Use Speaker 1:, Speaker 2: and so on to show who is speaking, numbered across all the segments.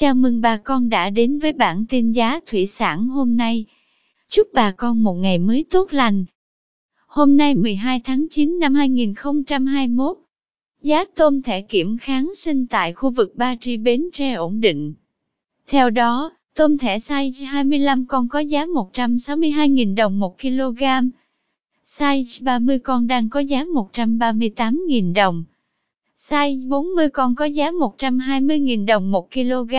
Speaker 1: Chào mừng bà con đã đến với bản tin giá thủy sản hôm nay. Chúc bà con một ngày mới tốt lành. Hôm nay 12 tháng 9 năm 2021, giá tôm thẻ kiểm kháng sinh tại khu vực Ba Tri Bến Tre ổn định. Theo đó, tôm thẻ size 25 con có giá 162.000 đồng 1 kg, size 30 con đang có giá 138.000 đồng. Size 40 con có giá 120.000 đồng 1 kg.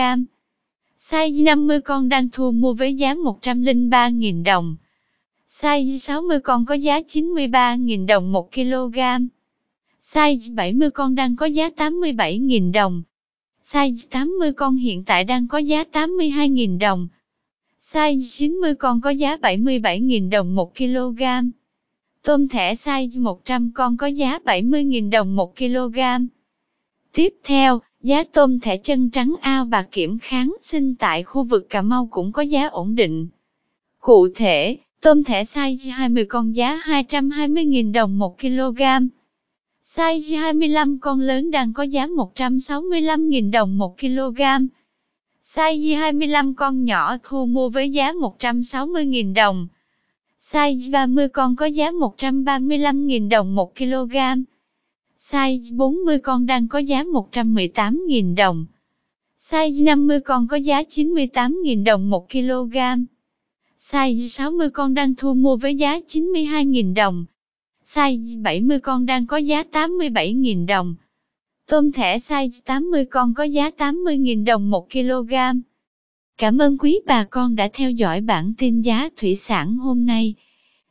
Speaker 1: Size 50 con đang thu mua với giá 103.000 đồng. Size 60 con có giá 93.000 đồng 1 kg. Size 70 con đang có giá 87.000 đồng. Size 80 con hiện tại đang có giá 82.000 đồng. Size 90 con có giá 77.000 đồng 1 kg. Tôm thẻ size 100 con có giá 70.000 đồng 1 kg. Tiếp theo, giá tôm thẻ chân trắng ao bà kiểm kháng sinh tại khu vực Cà Mau cũng có giá ổn định. Cụ thể, tôm thẻ size 20 con giá 220.000 đồng 1 kg. Size 25 con lớn đang có giá 165.000 đồng 1 kg. Size 25 con nhỏ thu mua với giá 160.000 đồng. Size 30 con có giá 135.000 đồng 1 kg. Size 40 con đang có giá 118.000 đồng. Size 50 con có giá 98.000 đồng 1 kg. Size 60 con đang thu mua với giá 92.000 đồng. Size 70 con đang có giá 87.000 đồng. Tôm thẻ size 80 con có giá 80.000 đồng 1 kg. Cảm ơn quý bà con đã theo dõi bản tin giá thủy sản hôm nay.